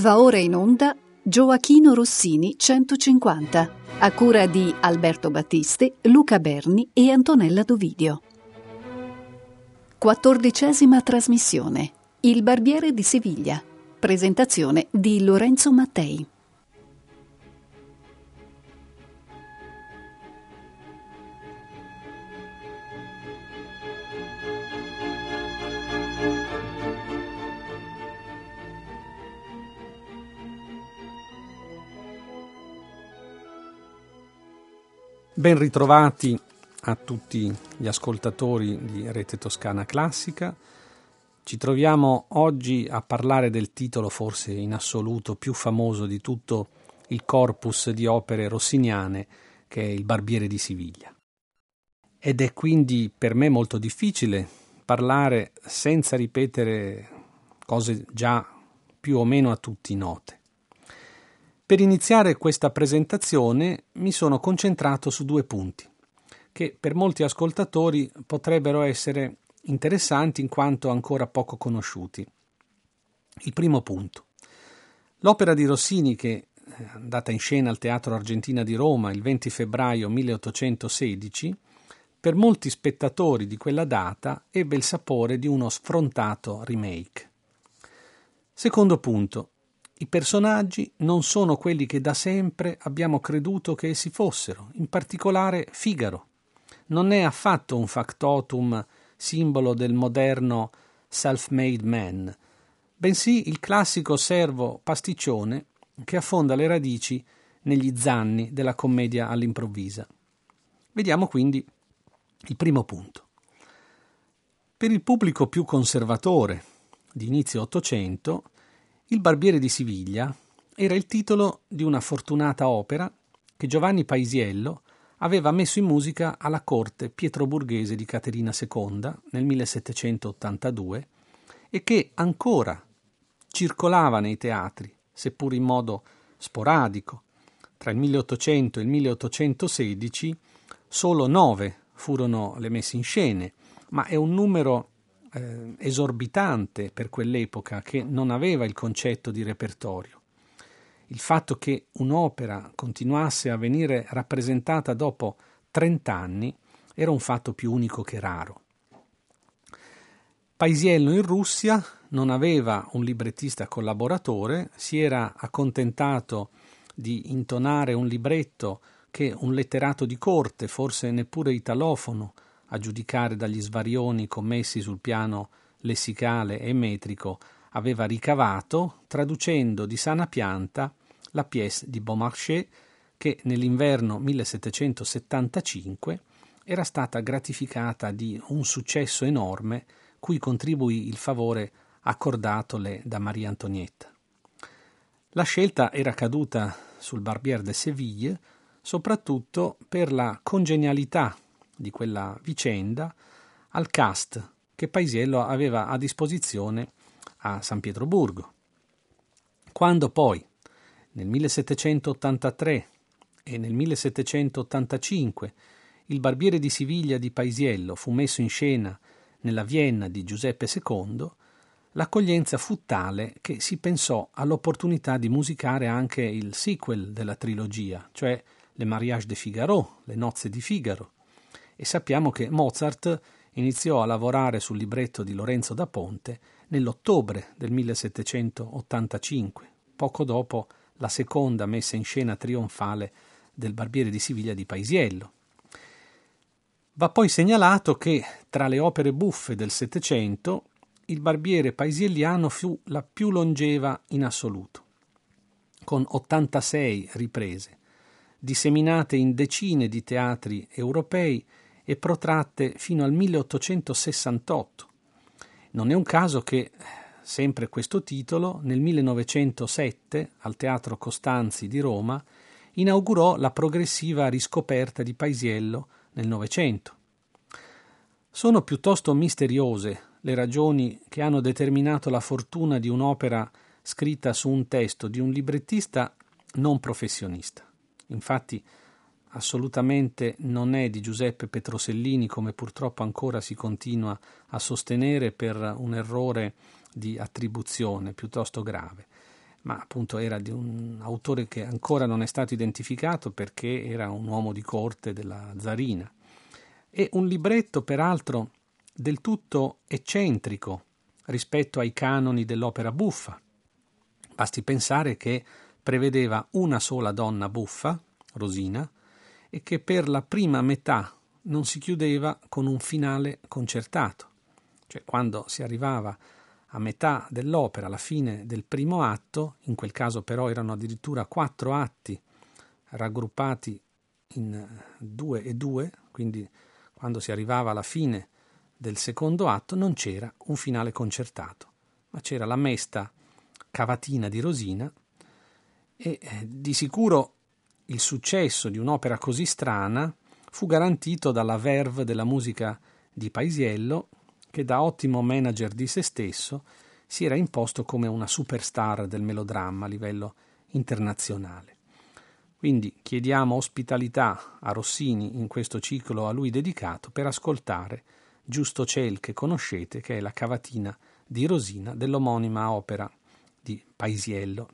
Va ora in onda Gioachino Rossini 150, a cura di Alberto Battisti, Luca Berni e Antonella Dovidio. Quattordicesima trasmissione. Il Barbiere di Siviglia. Presentazione di Lorenzo Mattei. Ben ritrovati a tutti gli ascoltatori di Rete Toscana Classica. Ci troviamo oggi a parlare del titolo forse in assoluto più famoso di tutto il corpus di opere rossiniane che è Il Barbiere di Siviglia. Ed è quindi per me molto difficile parlare senza ripetere cose già più o meno a tutti note. Per iniziare questa presentazione mi sono concentrato su due punti, che per molti ascoltatori potrebbero essere interessanti in quanto ancora poco conosciuti. Il primo punto. L'opera di Rossini, che è andata in scena al Teatro Argentina di Roma il 20 febbraio 1816, per molti spettatori di quella data ebbe il sapore di uno sfrontato remake. Secondo punto. I personaggi non sono quelli che da sempre abbiamo creduto che essi fossero, in particolare Figaro. Non è affatto un factotum simbolo del moderno self-made man, bensì il classico servo pasticcione che affonda le radici negli zanni della commedia all'improvvisa. Vediamo quindi il primo punto. Per il pubblico più conservatore di inizio Ottocento, il barbiere di Siviglia era il titolo di una fortunata opera che Giovanni Paisiello aveva messo in musica alla corte pietroburghese di Caterina II nel 1782 e che ancora circolava nei teatri, seppur in modo sporadico. Tra il 1800 e il 1816 solo nove furono le messe in scene, ma è un numero eh, esorbitante per quell'epoca che non aveva il concetto di repertorio. Il fatto che un'opera continuasse a venire rappresentata dopo 30 anni era un fatto più unico che raro. Paisiello in Russia non aveva un librettista collaboratore, si era accontentato di intonare un libretto che un letterato di corte, forse neppure italofono, a giudicare dagli svarioni commessi sul piano lessicale e metrico, aveva ricavato, traducendo di sana pianta la pièce di Beaumarchais che nell'inverno 1775 era stata gratificata di un successo enorme cui contribuì il favore accordatole da Maria Antonietta. La scelta era caduta sul Barbier de Séville soprattutto per la congenialità di quella vicenda al cast che Paisiello aveva a disposizione a San Pietroburgo. Quando poi, nel 1783 e nel 1785, il barbiere di Siviglia di Paisiello fu messo in scena nella Vienna di Giuseppe II, l'accoglienza fu tale che si pensò all'opportunità di musicare anche il sequel della trilogia, cioè Le Mariage de Figaro, Le nozze di Figaro, e sappiamo che Mozart iniziò a lavorare sul libretto di Lorenzo da Ponte nell'ottobre del 1785, poco dopo la seconda messa in scena trionfale del Barbiere di Siviglia di Paisiello. Va poi segnalato che tra le opere buffe del Settecento il Barbiere paisielliano fu la più longeva in assoluto, con 86 riprese, disseminate in decine di teatri europei e protratte fino al 1868. Non è un caso che, sempre questo titolo, nel 1907, al Teatro Costanzi di Roma, inaugurò la progressiva riscoperta di Paisiello nel Novecento. Sono piuttosto misteriose le ragioni che hanno determinato la fortuna di un'opera scritta su un testo di un librettista non professionista. Infatti, assolutamente non è di Giuseppe Petrosellini, come purtroppo ancora si continua a sostenere per un errore di attribuzione piuttosto grave. ma appunto era di un autore che ancora non è stato identificato perché era un uomo di corte della zarina. E un libretto, peraltro, del tutto eccentrico rispetto ai canoni dell'opera buffa. Basti pensare che prevedeva una sola donna buffa, Rosina, e che per la prima metà non si chiudeva con un finale concertato. Cioè quando si arrivava a metà dell'opera, alla fine del primo atto, in quel caso però erano addirittura quattro atti raggruppati in due e due, quindi quando si arrivava alla fine del secondo atto non c'era un finale concertato, ma c'era la mesta cavatina di Rosina e eh, di sicuro il successo di un'opera così strana fu garantito dalla verve della musica di Paisiello, che da ottimo manager di se stesso si era imposto come una superstar del melodramma a livello internazionale. Quindi chiediamo ospitalità a Rossini in questo ciclo a lui dedicato per ascoltare Giusto Ciel che conoscete, che è la cavatina di Rosina dell'omonima opera di Paisiello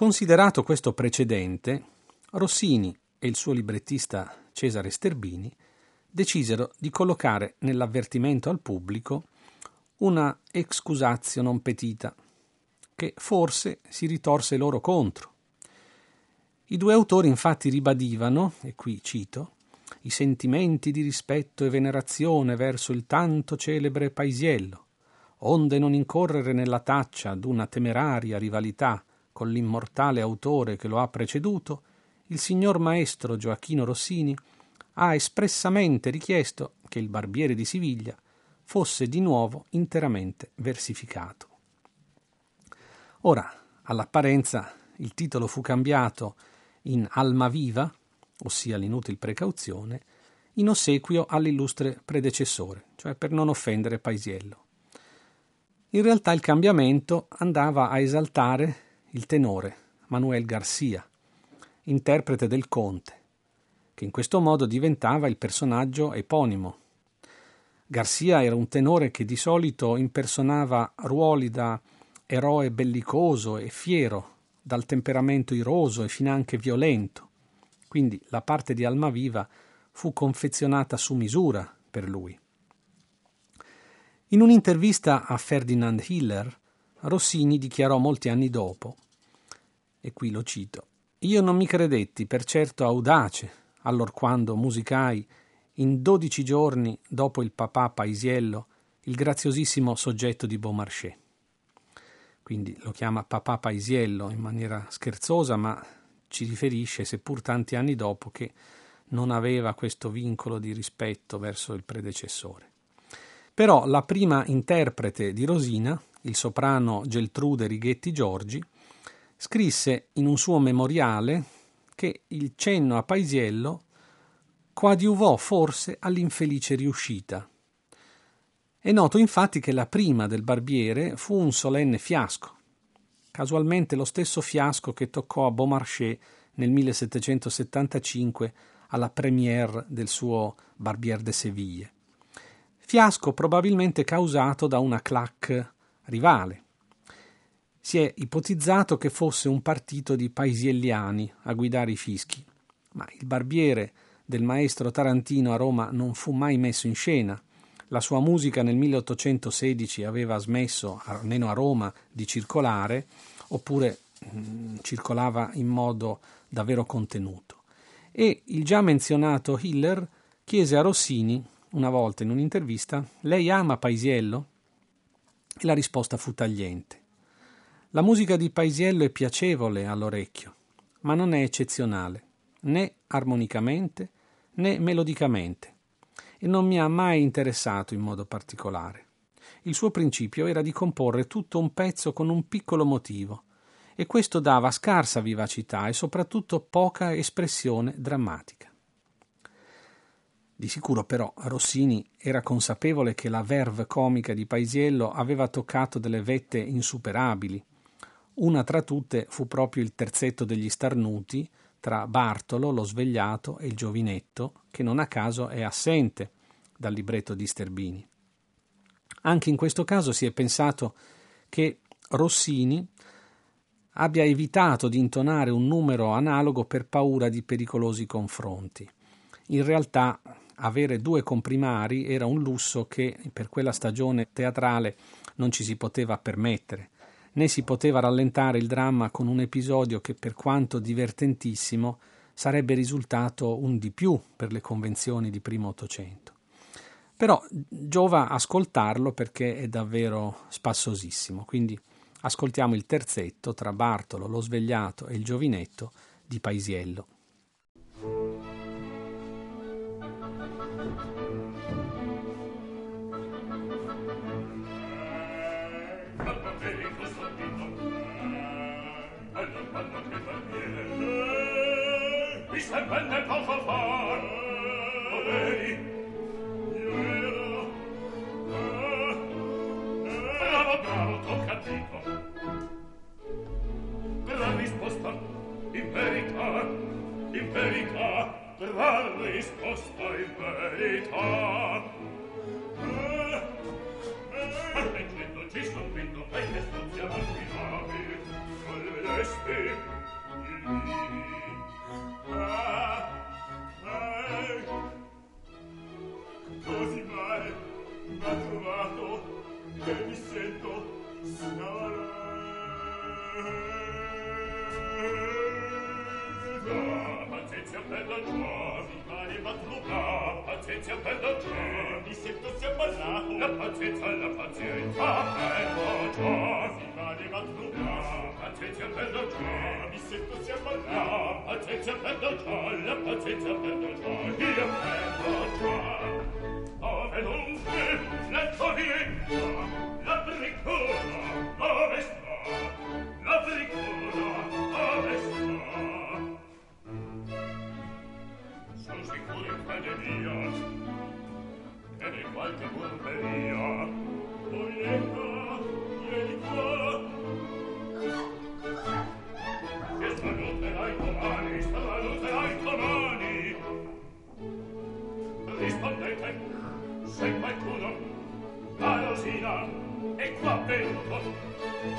Considerato questo precedente, Rossini e il suo librettista Cesare Sterbini decisero di collocare nell'avvertimento al pubblico una excusatio non petita, che forse si ritorse loro contro. I due autori infatti ribadivano, e qui cito, i sentimenti di rispetto e venerazione verso il tanto celebre Paisiello, onde non incorrere nella taccia d'una temeraria rivalità con l'immortale autore che lo ha preceduto, il signor maestro Gioacchino Rossini ha espressamente richiesto che il barbiere di Siviglia fosse di nuovo interamente versificato. Ora, all'apparenza, il titolo fu cambiato in Alma Viva, ossia l'inutil precauzione, in ossequio all'illustre predecessore, cioè per non offendere Paisiello. In realtà il cambiamento andava a esaltare il tenore, Manuel Garcia, interprete del conte, che in questo modo diventava il personaggio eponimo. Garcia era un tenore che di solito impersonava ruoli da eroe bellicoso e fiero, dal temperamento iroso e finanche violento. Quindi la parte di Almaviva fu confezionata su misura per lui. In un'intervista a Ferdinand Hiller, Rossini dichiarò molti anni dopo, e qui lo cito, Io non mi credetti per certo audace allorquando musicai in dodici giorni dopo il papà Paisiello il graziosissimo soggetto di Beaumarchais. Quindi lo chiama papà Paisiello in maniera scherzosa, ma ci riferisce, seppur tanti anni dopo, che non aveva questo vincolo di rispetto verso il predecessore. Però la prima interprete di Rosina, il soprano Geltrude Righetti Giorgi, scrisse in un suo memoriale che il cenno a Paisiello coadiuvò forse all'infelice riuscita. È noto infatti che la prima del barbiere fu un solenne fiasco, casualmente lo stesso fiasco che toccò a Beaumarchais nel 1775 alla première del suo Barbier de Séville. Fiasco probabilmente causato da una claque rivale. Si è ipotizzato che fosse un partito di paesielliani a guidare i fischi, ma il barbiere del maestro Tarantino a Roma non fu mai messo in scena. La sua musica nel 1816 aveva smesso, almeno a Roma, di circolare, oppure mh, mm, circolava in modo davvero contenuto. E il già menzionato Hiller chiese a Rossini, una volta in un'intervista, lei ama Paisiello? E la risposta fu tagliente. La musica di Paisiello è piacevole all'orecchio, ma non è eccezionale, né armonicamente né melodicamente, e non mi ha mai interessato in modo particolare. Il suo principio era di comporre tutto un pezzo con un piccolo motivo, e questo dava scarsa vivacità e soprattutto poca espressione drammatica. Di sicuro però Rossini era consapevole che la verve comica di Paisiello aveva toccato delle vette insuperabili una tra tutte fu proprio il terzetto degli starnuti tra Bartolo, lo svegliato, e il giovinetto, che non a caso è assente dal libretto di Sterbini. Anche in questo caso si è pensato che Rossini abbia evitato di intonare un numero analogo per paura di pericolosi confronti. In realtà avere due comprimari era un lusso che per quella stagione teatrale non ci si poteva permettere né si poteva rallentare il dramma con un episodio che, per quanto divertentissimo, sarebbe risultato un di più per le convenzioni di primo Ottocento. Però giova ascoltarlo perché è davvero spassosissimo, quindi ascoltiamo il terzetto tra Bartolo, lo svegliato e il giovinetto di Paisiello. Bender.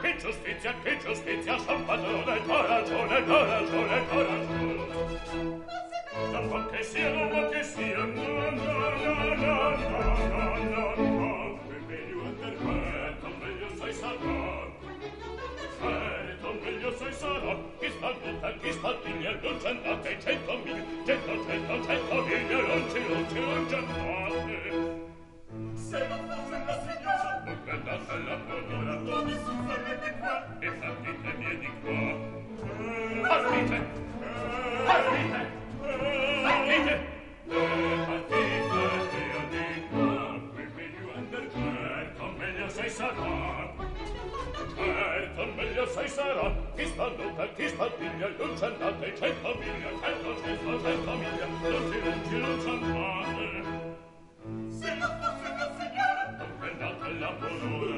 Che giustizia, che giustizia, son padrone, coraggio, coraggio, coraggio. Aspite! Aspite! Se non fosse la signora, è nata la polura.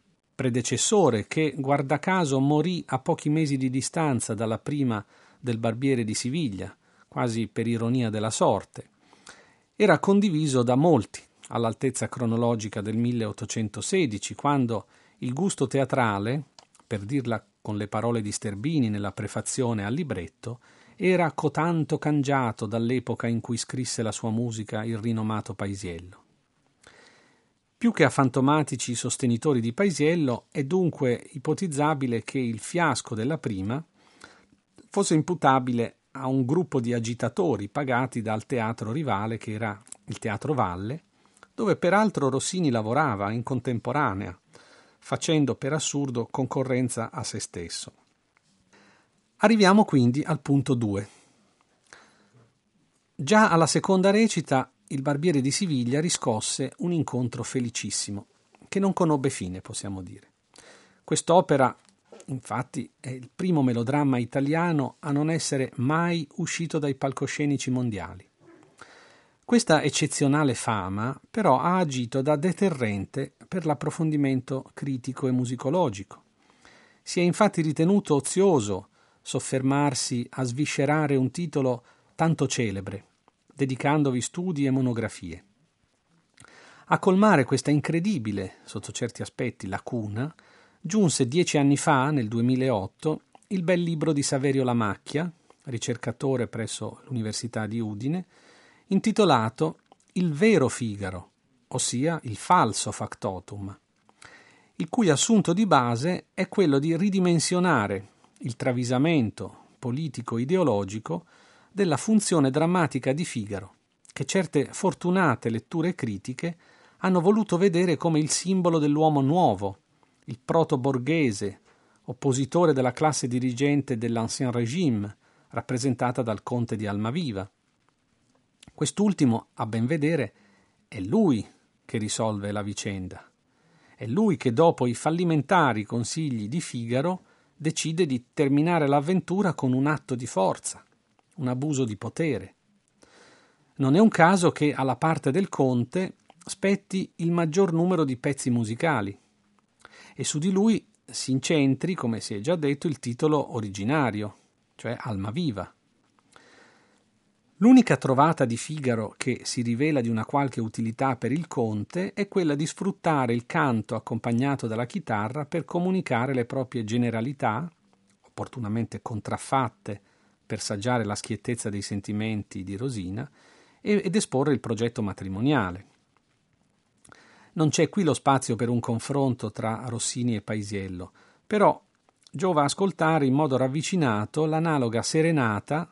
predecessore che, guarda caso, morì a pochi mesi di distanza dalla prima del Barbiere di Siviglia, quasi per ironia della sorte, era condiviso da molti, all'altezza cronologica del 1816, quando il gusto teatrale, per dirla con le parole di Sterbini nella prefazione al libretto, era cotanto cangiato dall'epoca in cui scrisse la sua musica il rinomato Paisiello. Più che a fantomatici sostenitori di Paisiello, è dunque ipotizzabile che il fiasco della prima fosse imputabile a un gruppo di agitatori pagati dal teatro rivale che era il Teatro Valle, dove peraltro Rossini lavorava in contemporanea, facendo per assurdo concorrenza a se stesso. Arriviamo quindi al punto 2. Già alla seconda recita il barbiere di Siviglia riscosse un incontro felicissimo, che non conobbe fine, possiamo dire. Quest'opera, infatti, è il primo melodramma italiano a non essere mai uscito dai palcoscenici mondiali. Questa eccezionale fama, però, ha agito da deterrente per l'approfondimento critico e musicologico. Si è infatti ritenuto ozioso soffermarsi a sviscerare un titolo tanto celebre, dedicandovi studi e monografie. A colmare questa incredibile, sotto certi aspetti, lacuna, giunse dieci anni fa, nel 2008, il bel libro di Saverio Lamacchia, ricercatore presso l'Università di Udine, intitolato Il vero Figaro, ossia il falso factotum, il cui assunto di base è quello di ridimensionare il travisamento politico-ideologico della funzione drammatica di Figaro, che certe fortunate letture critiche hanno voluto vedere come il simbolo dell'uomo nuovo, il proto-borghese, oppositore della classe dirigente dell'Ancien Régime, rappresentata dal conte di Almaviva. Quest'ultimo, a ben vedere, è lui che risolve la vicenda. È lui che, dopo i fallimentari consigli di Figaro, decide di terminare l'avventura con un atto di forza, un abuso di potere. Non è un caso che alla parte del conte spetti il maggior numero di pezzi musicali e su di lui si incentri, come si è già detto, il titolo originario, cioè Almaviva. L'unica trovata di Figaro che si rivela di una qualche utilità per il conte è quella di sfruttare il canto accompagnato dalla chitarra per comunicare le proprie generalità, opportunamente contraffatte per saggiare la schiettezza dei sentimenti di Rosina, ed esporre il progetto matrimoniale. Non c'è qui lo spazio per un confronto tra Rossini e Paisiello, però giova ascoltare in modo ravvicinato l'analoga serenata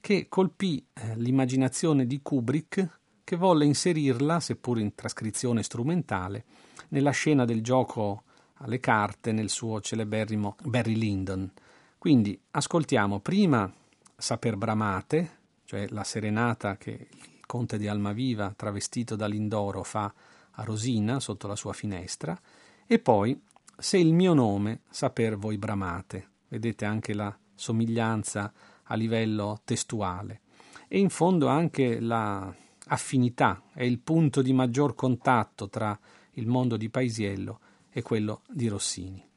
che colpì eh, l'immaginazione di Kubrick che volle inserirla, seppur in trascrizione strumentale, nella scena del gioco alle carte nel suo celeberrimo Barry Lyndon. Quindi ascoltiamo prima Saper Bramate, cioè la serenata che il conte di Almaviva, travestito da Lindoro, fa a Rosina sotto la sua finestra, e poi Se il mio nome saper voi bramate. Vedete anche la somiglianza a livello testuale e in fondo anche la affinità è il punto di maggior contatto tra il mondo di Paisiello e quello di Rossini.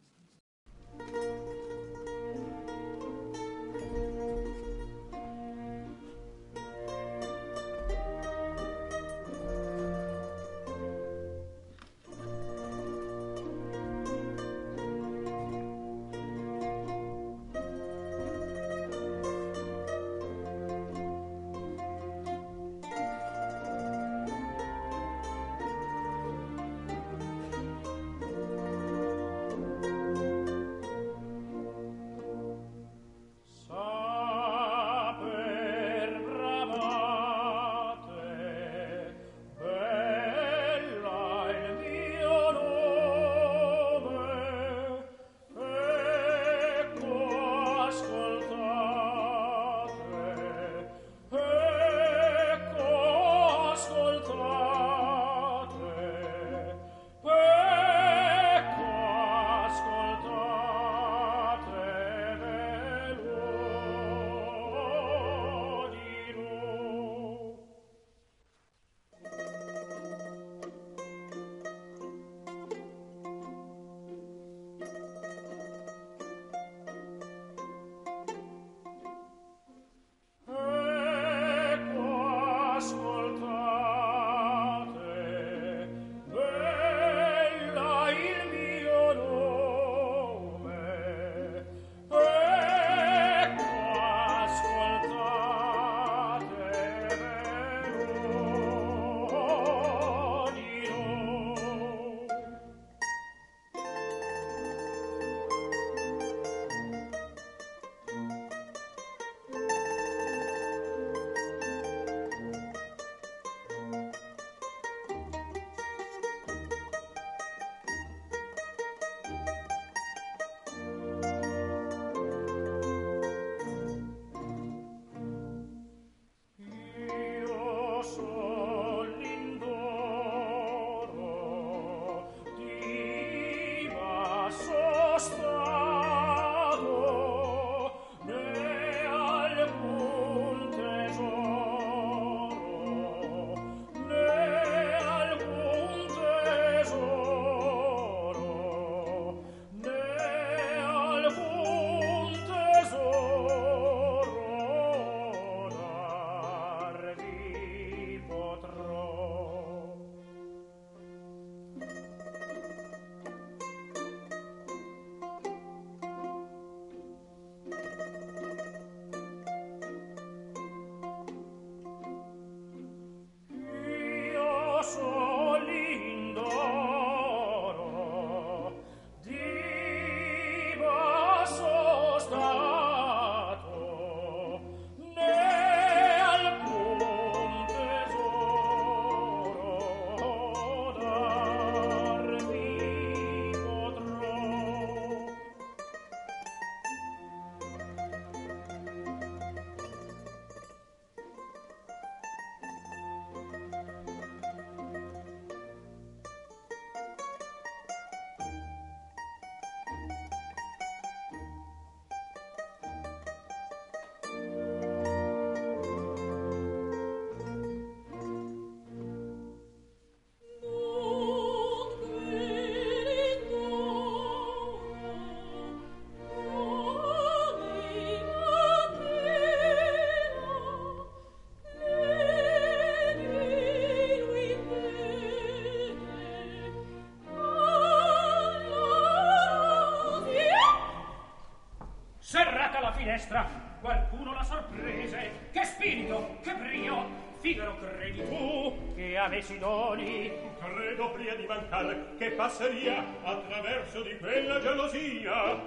finestra qualcuno la sorprese. Che spirito che brio. Figaro credi tu che avessi doni? Credo pria di mancar che passeria attraverso di quella gelosia.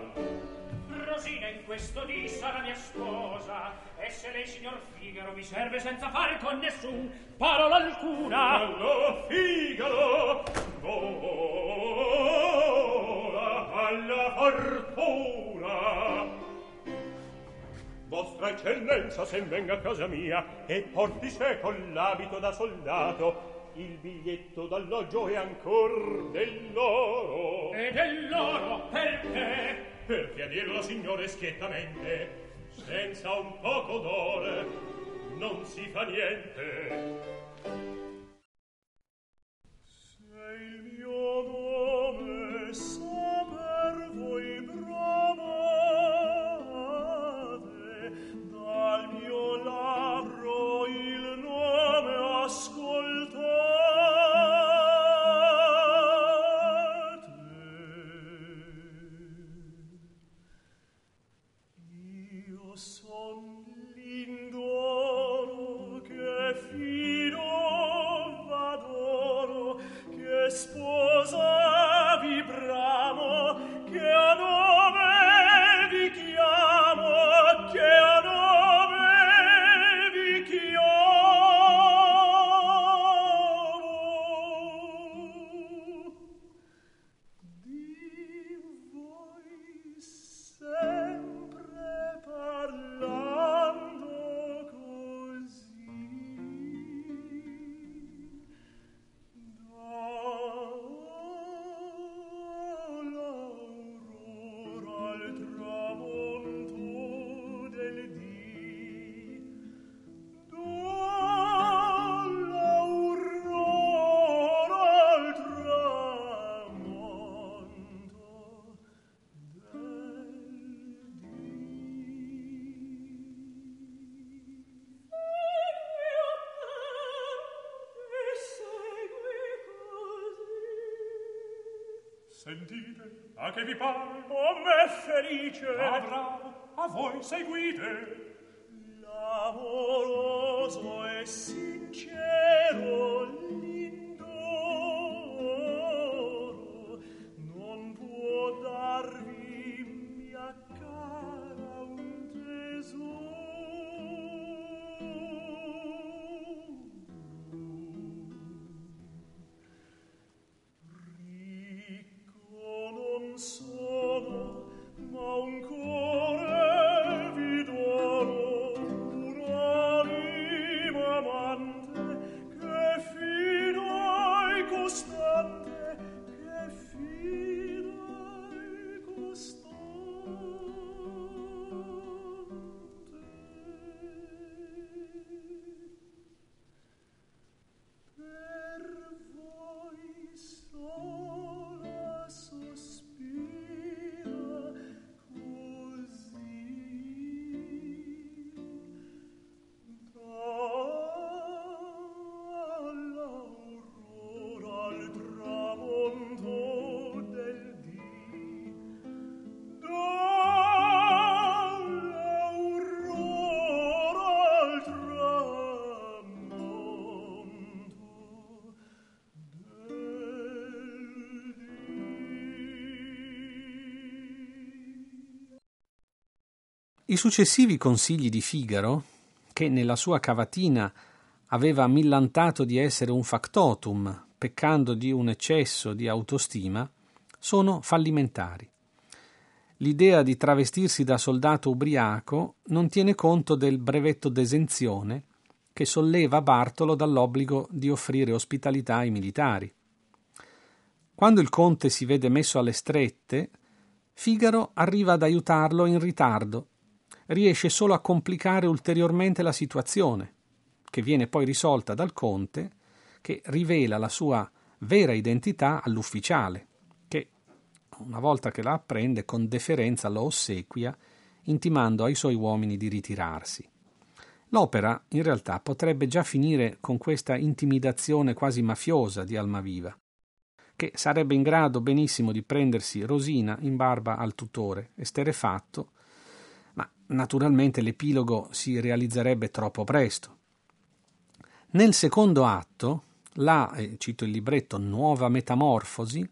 Rosina in questo dì sarà mia sposa. E se lei signor Figaro mi serve senza fare con nessun parola alcuna. Allora Figaro vola alla fortuna vostra eccellenza sen venga a casa mia e porti sé con l'abito da soldato il biglietto d'alloggio e ancor dell'oro e dell'oro perché? Perché a dirlo signore schiettamente senza un poco d'ore non si fa niente. Se il mio nome che vi pare, o me felice, avrà a voi seguite, I successivi consigli di Figaro, che nella sua cavatina aveva millantato di essere un factotum, peccando di un eccesso di autostima, sono fallimentari. L'idea di travestirsi da soldato ubriaco non tiene conto del brevetto d'esenzione che solleva Bartolo dall'obbligo di offrire ospitalità ai militari. Quando il conte si vede messo alle strette, Figaro arriva ad aiutarlo in ritardo, riesce solo a complicare ulteriormente la situazione, che viene poi risolta dal conte, che rivela la sua vera identità all'ufficiale, che, una volta che la apprende, con deferenza lo ossequia, intimando ai suoi uomini di ritirarsi. L'opera, in realtà, potrebbe già finire con questa intimidazione quasi mafiosa di Almaviva, che sarebbe in grado benissimo di prendersi Rosina in barba al tutore, esterefatto, naturalmente l'epilogo si realizzerebbe troppo presto. Nel secondo atto, la, eh, cito il libretto, nuova metamorfosi,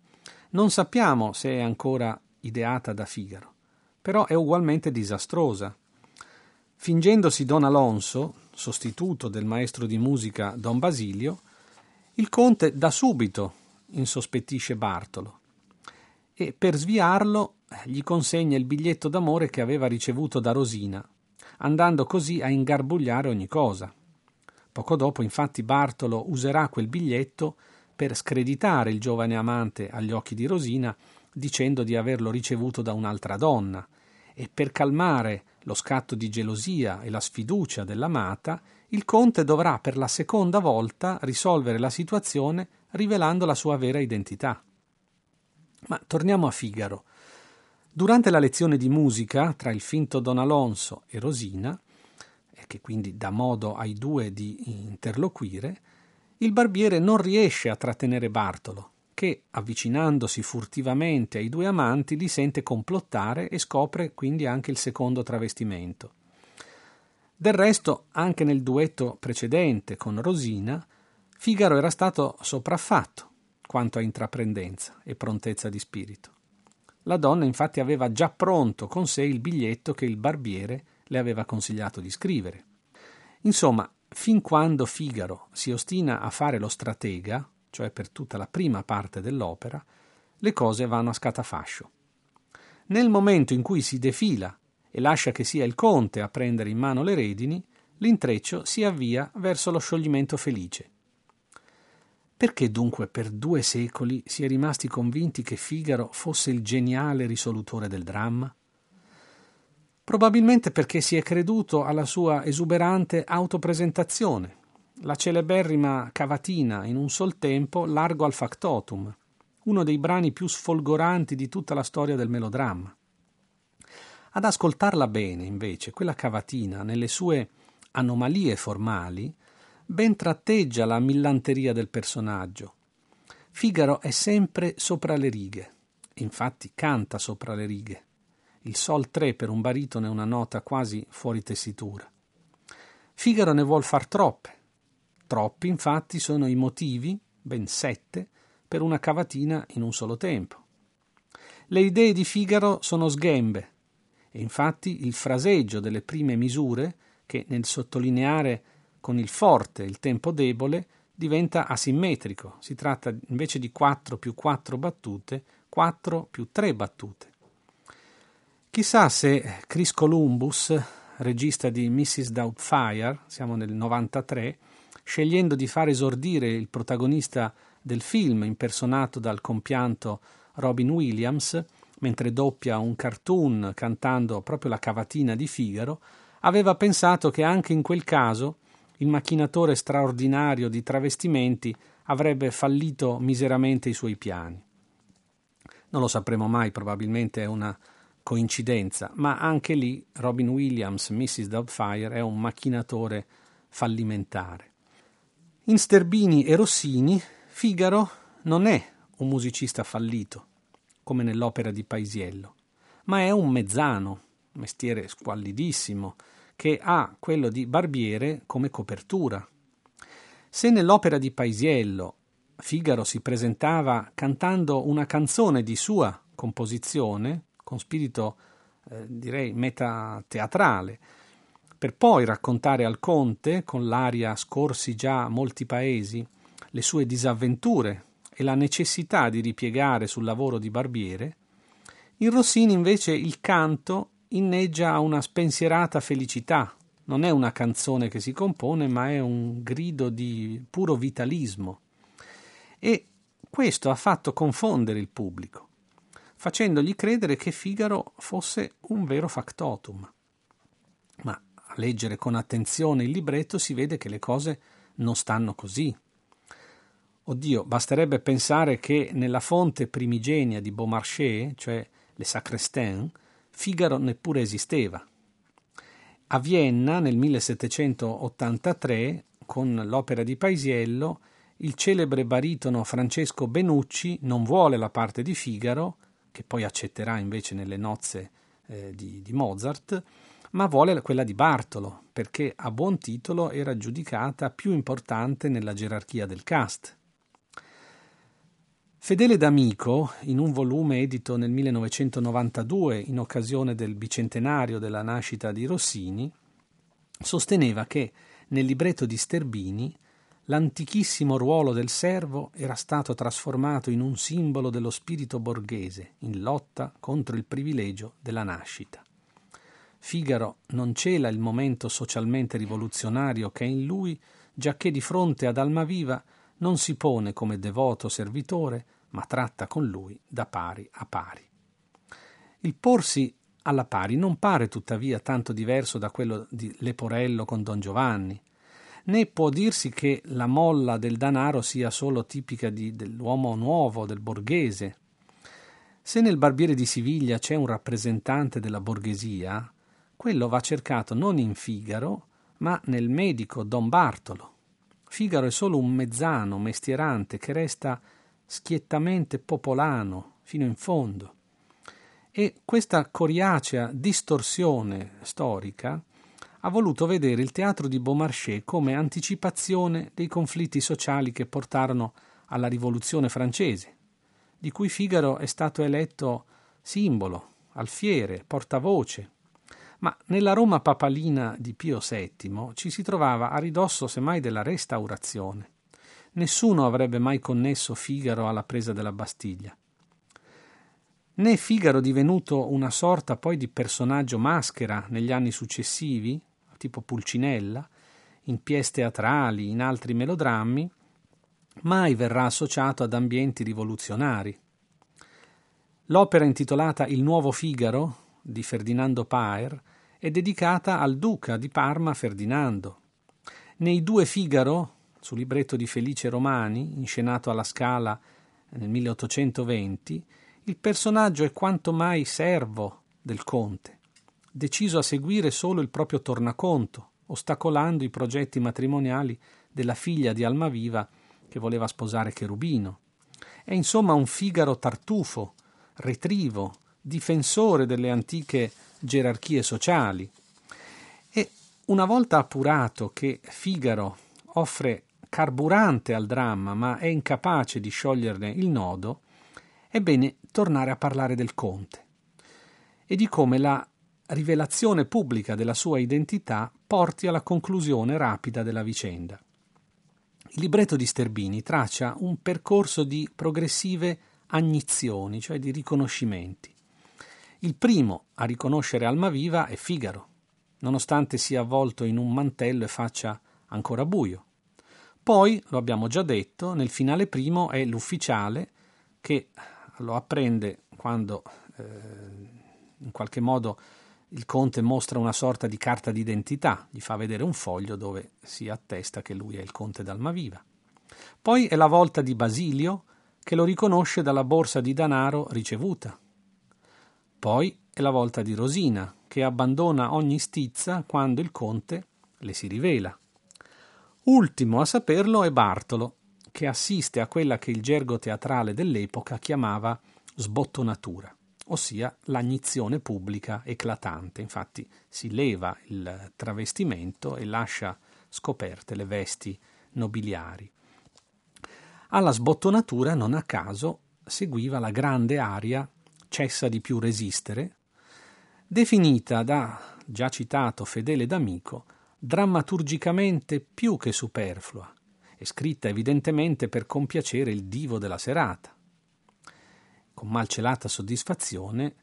non sappiamo se è ancora ideata da Figaro, però è ugualmente disastrosa. Fingendosi Don Alonso, sostituto del maestro di musica Don Basilio, il conte da subito insospettisce Bartolo e per sviarlo gli consegna il biglietto d'amore che aveva ricevuto da Rosina, andando così a ingarbugliare ogni cosa. Poco dopo, infatti, Bartolo userà quel biglietto per screditare il giovane amante agli occhi di Rosina, dicendo di averlo ricevuto da un'altra donna, e per calmare lo scatto di gelosia e la sfiducia dell'amata, il conte dovrà per la seconda volta risolvere la situazione rivelando la sua vera identità. Ma torniamo a Figaro. Durante la lezione di musica tra il finto Don Alonso e Rosina, e che quindi dà modo ai due di interloquire, il barbiere non riesce a trattenere Bartolo, che, avvicinandosi furtivamente ai due amanti, li sente complottare e scopre quindi anche il secondo travestimento. Del resto, anche nel duetto precedente con Rosina, Figaro era stato sopraffatto quanto a intraprendenza e prontezza di spirito. La donna infatti aveva già pronto con sé il biglietto che il barbiere le aveva consigliato di scrivere. Insomma, fin quando Figaro si ostina a fare lo stratega, cioè per tutta la prima parte dell'opera, le cose vanno a scatafascio. Nel momento in cui si defila e lascia che sia il conte a prendere in mano le redini, l'intreccio si avvia verso lo scioglimento felice. Perché dunque per due secoli si è rimasti convinti che Figaro fosse il geniale risolutore del dramma? Probabilmente perché si è creduto alla sua esuberante autopresentazione, la celeberrima cavatina in un sol tempo largo al factotum, uno dei brani più sfolgoranti di tutta la storia del melodramma. Ad ascoltarla bene, invece, quella cavatina, nelle sue anomalie formali, ben tratteggia la millanteria del personaggio. Figaro è sempre sopra le righe, infatti canta sopra le righe. Il sol 3 per un baritono è una nota quasi fuori tessitura. Figaro ne vuol far troppe. Troppi, infatti, sono i motivi, ben sette, per una cavatina in un solo tempo. Le idee di Figaro sono sghembe, e infatti il fraseggio delle prime misure, che nel sottolineare con il forte il tempo debole, diventa asimmetrico. Si tratta invece di 4 più 4 battute, 4 più 3 battute. Chissà se Chris Columbus, regista di Mrs. Doubtfire, siamo nel 93, scegliendo di far esordire il protagonista del film impersonato dal compianto Robin Williams, mentre doppia un cartoon cantando proprio la cavatina di Figaro, aveva pensato che anche in quel caso il macchinatore straordinario di travestimenti avrebbe fallito miseramente i suoi piani. Non lo sapremo mai, probabilmente è una coincidenza, ma anche lì Robin Williams, Mrs. Doubtfire, è un macchinatore fallimentare. In Sterbini e Rossini, Figaro non è un musicista fallito come nell'opera di Paisiello, ma è un mezzano, mestiere squallidissimo, che ha quello di barbiere come copertura. Se nell'opera di Paisiello Figaro si presentava cantando una canzone di sua composizione, con spirito eh, direi metateatrale, per poi raccontare al conte, con l'aria scorsi già molti paesi, le sue disavventure e la necessità di ripiegare sul lavoro di barbiere, in Rossini invece il canto inneggia a una spensierata felicità. Non è una canzone che si compone, ma è un grido di puro vitalismo. E questo ha fatto confondere il pubblico, facendogli credere che Figaro fosse un vero factotum. Ma a leggere con attenzione il libretto si vede che le cose non stanno così. Oddio, basterebbe pensare che nella fonte primigenia di Beaumarchais, cioè le Sacrestin, Figaro neppure esisteva. A Vienna nel 1783, con l'opera di Paisiello, il celebre baritono Francesco Benucci non vuole la parte di Figaro, che poi accetterà invece nelle nozze eh, di, di Mozart, ma vuole quella di Bartolo, perché a buon titolo era giudicata più importante nella gerarchia del cast. Fedele d'Amico, in un volume edito nel 1992 in occasione del bicentenario della nascita di Rossini, sosteneva che nel libretto di Sterbini l'antichissimo ruolo del servo era stato trasformato in un simbolo dello spirito borghese in lotta contro il privilegio della nascita. Figaro non cela il momento socialmente rivoluzionario che è in lui, giacché di fronte ad Almaviva non si pone come devoto servitore, ma tratta con lui da pari a pari. Il porsi alla pari non pare tuttavia tanto diverso da quello di Leporello con Don Giovanni, né può dirsi che la molla del danaro sia solo tipica di, dell'uomo nuovo, del borghese. Se nel barbiere di Siviglia c'è un rappresentante della borghesia, quello va cercato non in Figaro, ma nel medico Don Bartolo. Figaro è solo un mezzano, mestierante, che resta schiettamente popolano fino in fondo. E questa coriacea distorsione storica ha voluto vedere il teatro di Beaumarchais come anticipazione dei conflitti sociali che portarono alla rivoluzione francese, di cui Figaro è stato eletto simbolo, alfiere, portavoce. Ma nella Roma papalina di Pio VII ci si trovava a ridosso semmai della restaurazione. Nessuno avrebbe mai connesso Figaro alla presa della Bastiglia. Né Figaro divenuto una sorta poi di personaggio maschera negli anni successivi, tipo Pulcinella, in pièce teatrali, in altri melodrammi, mai verrà associato ad ambienti rivoluzionari. L'opera intitolata Il nuovo Figaro di Ferdinando Paer è dedicata al duca di Parma Ferdinando. Nei due Figaro, su libretto di Felice Romani, inscenato alla Scala nel 1820, il personaggio è quanto mai servo del conte deciso a seguire solo il proprio tornaconto, ostacolando i progetti matrimoniali della figlia di Almaviva che voleva sposare Cherubino. È insomma un Figaro tartufo, retrivo, difensore delle antiche gerarchie sociali. E una volta appurato che Figaro offre carburante al dramma ma è incapace di scioglierne il nodo, è bene tornare a parlare del conte e di come la rivelazione pubblica della sua identità porti alla conclusione rapida della vicenda. Il libretto di Sterbini traccia un percorso di progressive agnizioni, cioè di riconoscimenti. Il primo a riconoscere Almaviva è Figaro, nonostante sia avvolto in un mantello e faccia ancora buio. Poi, lo abbiamo già detto, nel finale primo è l'ufficiale che lo apprende quando eh, in qualche modo il conte mostra una sorta di carta d'identità, gli fa vedere un foglio dove si attesta che lui è il conte d'Almaviva. Poi è la volta di Basilio, che lo riconosce dalla borsa di denaro ricevuta. Poi è la volta di Rosina, che abbandona ogni stizza quando il conte le si rivela. Ultimo a saperlo è Bartolo, che assiste a quella che il gergo teatrale dell'epoca chiamava sbottonatura ossia l'agnizione pubblica eclatante. Infatti si leva il travestimento e lascia scoperte le vesti nobiliari. Alla sbottonatura, non a caso, seguiva la grande aria Cessa di più resistere, definita da già citato Fedele d'Amico drammaturgicamente più che superflua e scritta evidentemente per compiacere il divo della serata con malcelata soddisfazione,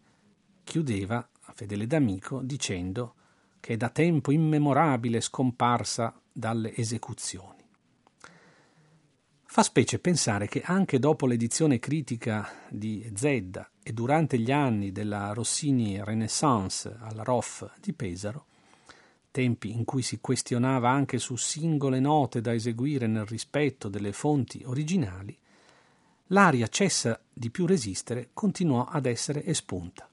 chiudeva a Fedele d'Amico dicendo che è da tempo immemorabile scomparsa dalle esecuzioni. Fa specie pensare che anche dopo l'edizione critica di Zedda e durante gli anni della Rossini Renaissance alla ROF di Pesaro, tempi in cui si questionava anche su singole note da eseguire nel rispetto delle fonti originali, l'aria cessa di più resistere continuò ad essere espunta.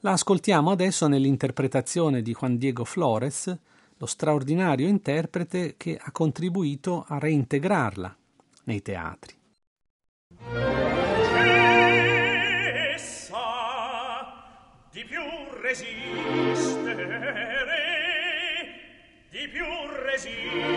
La ascoltiamo adesso nell'interpretazione di Juan Diego Flores, lo straordinario interprete che ha contribuito a reintegrarla nei teatri. Cessa di più resistere Cesi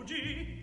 bugie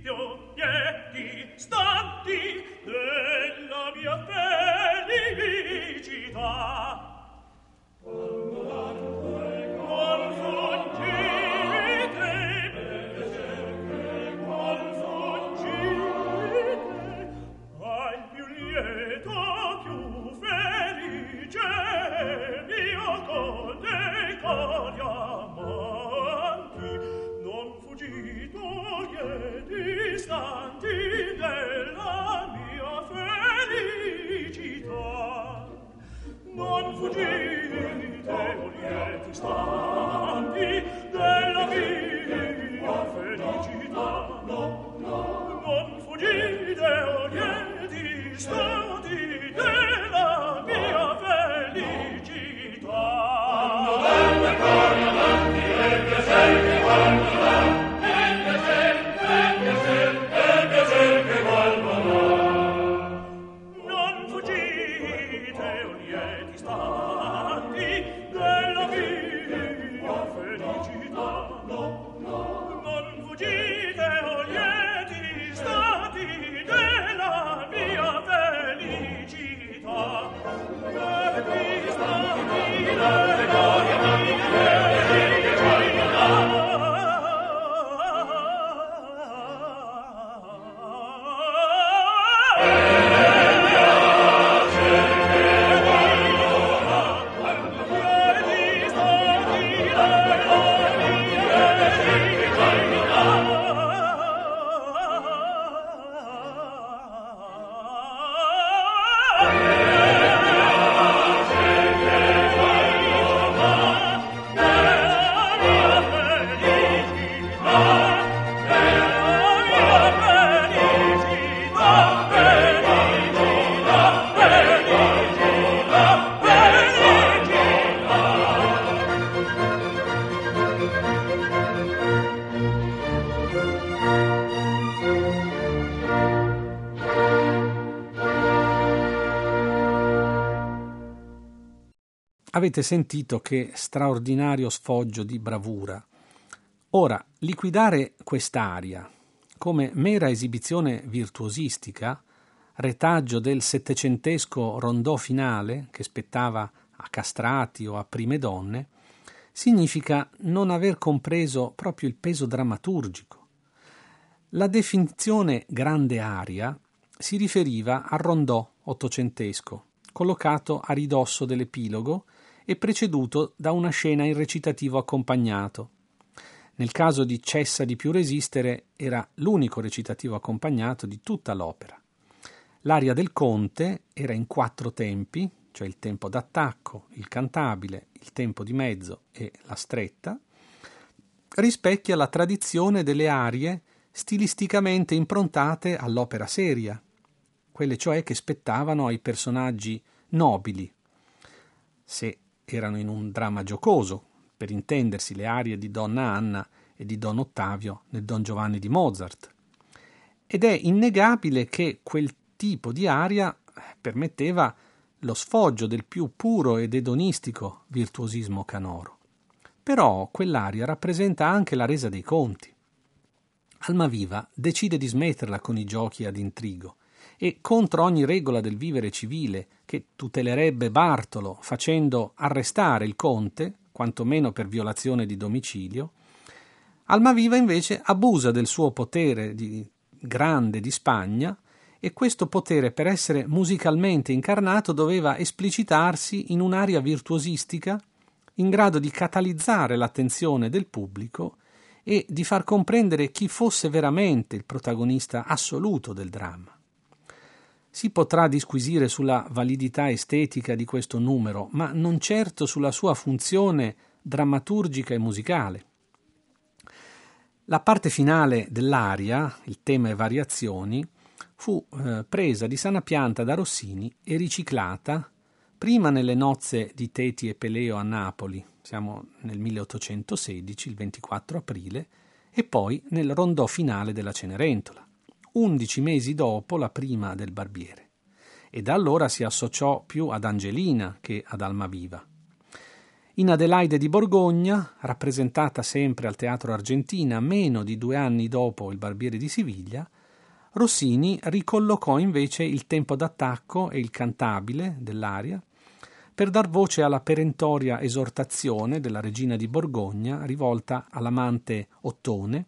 Avete sentito che straordinario sfoggio di bravura. Ora, liquidare quest'aria come mera esibizione virtuosistica, retaggio del settecentesco rondò finale che spettava a castrati o a prime donne, significa non aver compreso proprio il peso drammaturgico. La definizione grande aria si riferiva al rondò ottocentesco, collocato a ridosso dell'epilogo e preceduto da una scena in recitativo accompagnato. Nel caso di Cessa di più resistere era l'unico recitativo accompagnato di tutta l'opera. L'aria del conte era in quattro tempi, cioè il tempo d'attacco, il cantabile, il tempo di mezzo e la stretta, rispecchia la tradizione delle arie stilisticamente improntate all'opera seria, quelle cioè che spettavano ai personaggi nobili. Se erano in un dramma giocoso, per intendersi le arie di Donna Anna e di Don Ottavio nel Don Giovanni di Mozart. Ed è innegabile che quel tipo di aria permetteva lo sfoggio del più puro ed edonistico virtuosismo canoro. Però quell'aria rappresenta anche la resa dei conti. Almaviva decide di smetterla con i giochi ad intrigo e contro ogni regola del vivere civile che tutelerebbe Bartolo facendo arrestare il conte, quantomeno per violazione di domicilio, Almaviva invece abusa del suo potere di grande di Spagna e questo potere per essere musicalmente incarnato doveva esplicitarsi in un'aria virtuosistica in grado di catalizzare l'attenzione del pubblico e di far comprendere chi fosse veramente il protagonista assoluto del dramma. Si potrà disquisire sulla validità estetica di questo numero, ma non certo sulla sua funzione drammaturgica e musicale. La parte finale dell'aria, il tema e variazioni, fu eh, presa di sana pianta da Rossini e riciclata prima nelle nozze di Teti e Peleo a Napoli, siamo nel 1816, il 24 aprile, e poi nel rondò finale della Cenerentola, undici mesi dopo la prima del Barbiere. E da allora si associò più ad Angelina che ad Almaviva. In Adelaide di Borgogna, rappresentata sempre al Teatro Argentina meno di due anni dopo il Barbiere di Siviglia, Rossini ricollocò invece il tempo d'attacco e il cantabile dell'aria per dar voce alla perentoria esortazione della regina di Borgogna rivolta all'amante Ottone,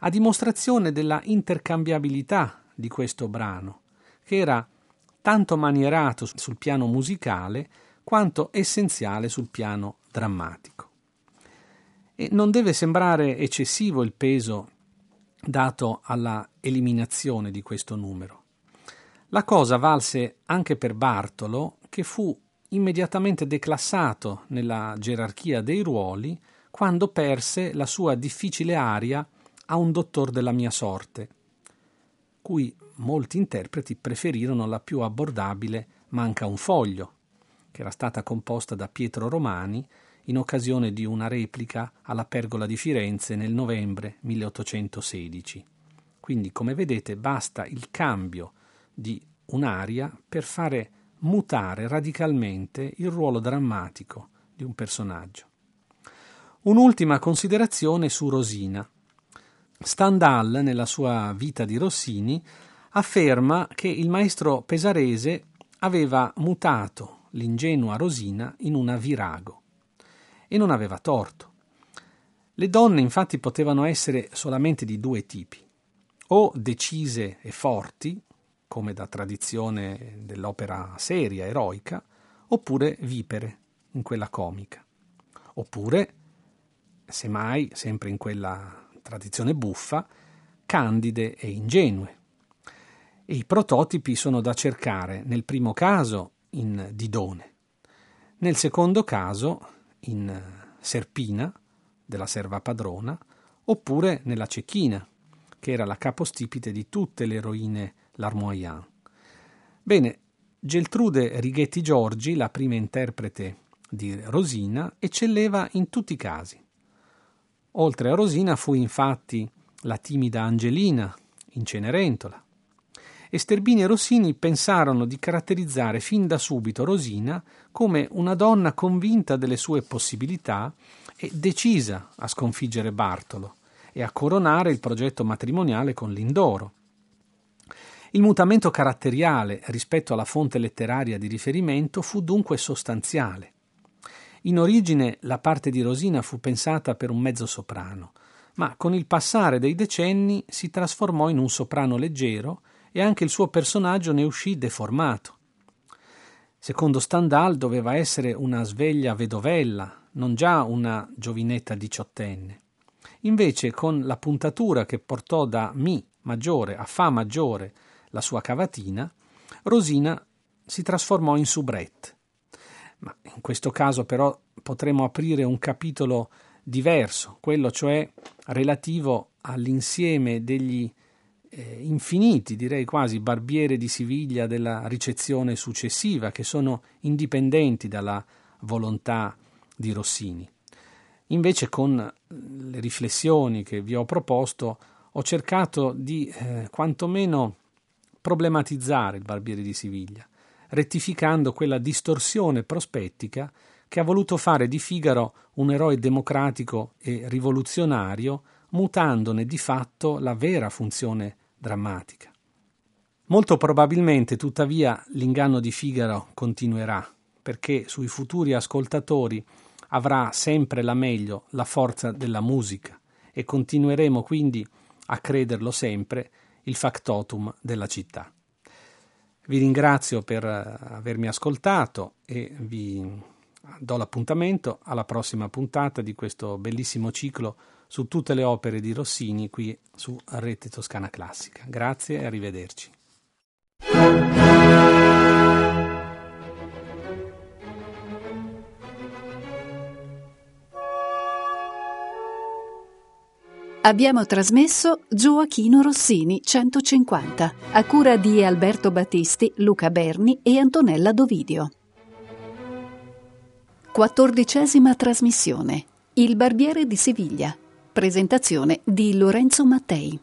a dimostrazione della intercambiabilità di questo brano, che era tanto manierato sul piano musicale quanto essenziale sul piano drammatico. E non deve sembrare eccessivo il peso dato alla eliminazione di questo numero. La cosa valse anche per Bartolo, che fu immediatamente declassato nella gerarchia dei ruoli quando perse la sua difficile aria a un dottor della mia sorte, cui molti interpreti preferirono la più abbordabile Manca un foglio, che era stata composta da Pietro Romani in occasione di una replica alla Pergola di Firenze nel novembre 1816. Quindi, come vedete, basta il cambio di un'aria per fare mutare radicalmente il ruolo drammatico di un personaggio. Un'ultima considerazione su Rosina. Stendhal, nella sua vita di Rossini, afferma che il maestro pesarese aveva mutato l'ingenua Rosina in una virago. E non aveva torto. Le donne infatti potevano essere solamente di due tipi, o decise e forti, come da tradizione dell'opera seria, eroica, oppure vipere, in quella comica, oppure, semmai, sempre in quella tradizione buffa, candide e ingenue. E i prototipi sono da cercare, nel primo caso, in Didone. Nel secondo caso, in Serpina, della serva padrona, oppure nella Cecchina, che era la capostipite di tutte le eroine Larmoyant. Bene, Geltrude Righetti Giorgi, la prima interprete di Rosina, eccelleva in tutti i casi. Oltre a Rosina fu infatti la timida Angelina in Cenerentola, e Sterbini e Rossini pensarono di caratterizzare fin da subito Rosina come una donna convinta delle sue possibilità e decisa a sconfiggere Bartolo e a coronare il progetto matrimoniale con Lindoro. Il mutamento caratteriale rispetto alla fonte letteraria di riferimento fu dunque sostanziale. In origine la parte di Rosina fu pensata per un mezzo soprano, ma con il passare dei decenni si trasformò in un soprano leggero e anche il suo personaggio ne uscì deformato. Secondo Stendhal doveva essere una sveglia vedovella, non già una giovinetta diciottenne. Invece, con la puntatura che portò da Mi maggiore a Fa maggiore la sua cavatina, Rosina si trasformò in soubrette. Ma in questo caso però potremo aprire un capitolo diverso, quello cioè relativo all'insieme degli eh, infiniti, direi quasi, barbiere di Siviglia della ricezione successiva, che sono indipendenti dalla volontà di Rossini. Invece con le riflessioni che vi ho proposto ho cercato di eh, quantomeno problematizzare il barbiere di Siviglia, rettificando quella distorsione prospettica che ha voluto fare di Figaro un eroe democratico e rivoluzionario, mutandone di fatto la vera funzione drammatica. Molto probabilmente, tuttavia, l'inganno di Figaro continuerà, perché sui futuri ascoltatori avrà sempre la meglio la forza della musica e continueremo quindi a crederlo sempre il factotum della città. Vi ringrazio per avermi ascoltato e vi do l'appuntamento alla prossima puntata di questo bellissimo ciclo su tutte le opere di Rossini qui su Rete Toscana Classica. Grazie e arrivederci. Abbiamo trasmesso Gioachino Rossini 150 a cura di Alberto Battisti, Luca Berni e Antonella Dovidio. Quattordicesima trasmissione. Il barbiere di Siviglia. Presentazione di Lorenzo Mattei.